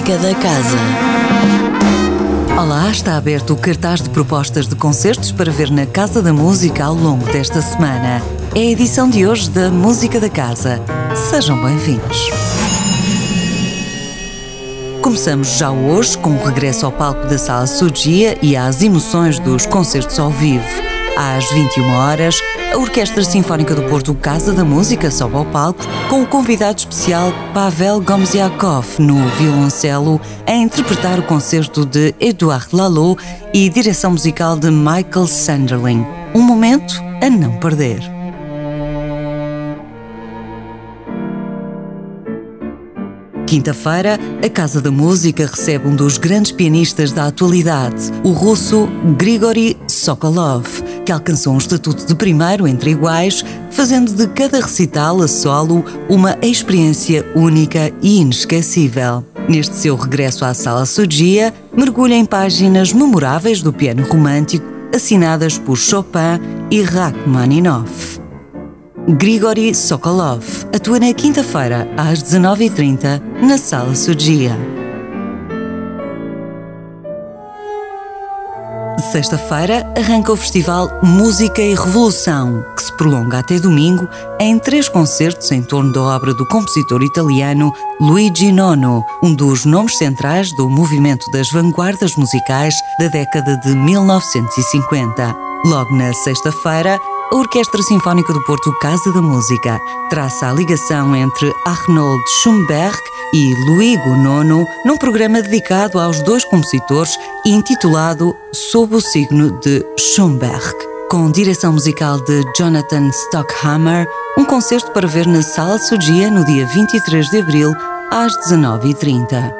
Música da Casa. Olá, está aberto o cartaz de propostas de concertos para ver na Casa da Música ao longo desta semana. É a edição de hoje da Música da Casa. Sejam bem-vindos. Começamos já hoje com o regresso ao palco da Sala Sugia e às emoções dos concertos ao vivo. Às 21 horas, a Orquestra Sinfónica do Porto Casa da Música sobe ao palco com o convidado especial Pavel Gomziakov no violoncelo a interpretar o concerto de Edouard Lalo e direção musical de Michael Sanderling. Um momento a não perder. Quinta-feira, a Casa da Música recebe um dos grandes pianistas da atualidade, o russo Grigory Sokolov, que alcançou um estatuto de primeiro entre iguais, fazendo de cada recital a solo uma experiência única e inesquecível. Neste seu regresso à Sala Sugia, mergulha em páginas memoráveis do piano romântico assinadas por Chopin e Rachmaninoff. Grigory Sokolov atua na quinta-feira às 19h30 na Sala Sugia. Sexta-feira arranca o festival Música e Revolução, que se prolonga até domingo em três concertos em torno da obra do compositor italiano Luigi Nono, um dos nomes centrais do movimento das vanguardas musicais da década de 1950. Logo na sexta-feira, a Orquestra Sinfónica do Porto Casa da Música traça a ligação entre Arnold Schoenberg e Luigo Nono num programa dedicado aos dois compositores e intitulado Sob o signo de Schoenberg. Com direção musical de Jonathan Stockhammer, um concerto para ver na Sala Sugia no dia 23 de abril às 19h30.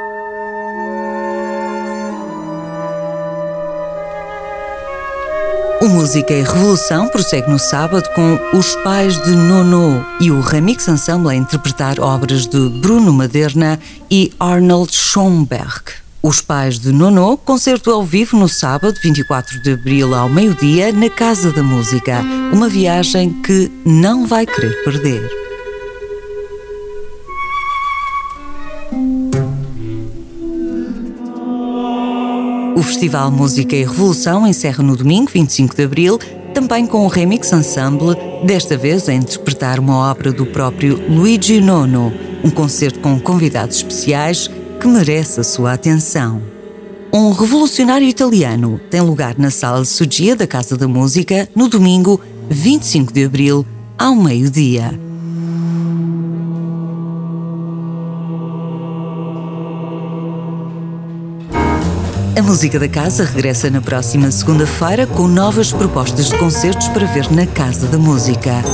O Música e Revolução prossegue no sábado com Os Pais de Nono e o Remix Ensemble a interpretar obras de Bruno Maderna e Arnold Schoenberg. Os Pais de Nono, concerto ao vivo no sábado, 24 de abril, ao meio-dia, na Casa da Música. Uma viagem que não vai querer perder. O Festival Música e Revolução encerra no domingo, 25 de abril, também com o Remix Ensemble, desta vez a interpretar uma obra do próprio Luigi Nono, um concerto com convidados especiais que merece a sua atenção. Um revolucionário italiano tem lugar na Sala Sugia da Casa da Música no domingo, 25 de abril, ao meio-dia. A Música da Casa regressa na próxima segunda-feira com novas propostas de concertos para ver na Casa da Música.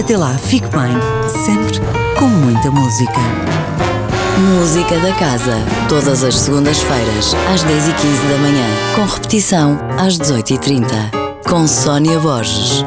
Até lá, fique bem, sempre com muita música. Música da Casa, todas as segundas-feiras, às 10h15 da manhã, com repetição às 18h30, com Sónia Borges.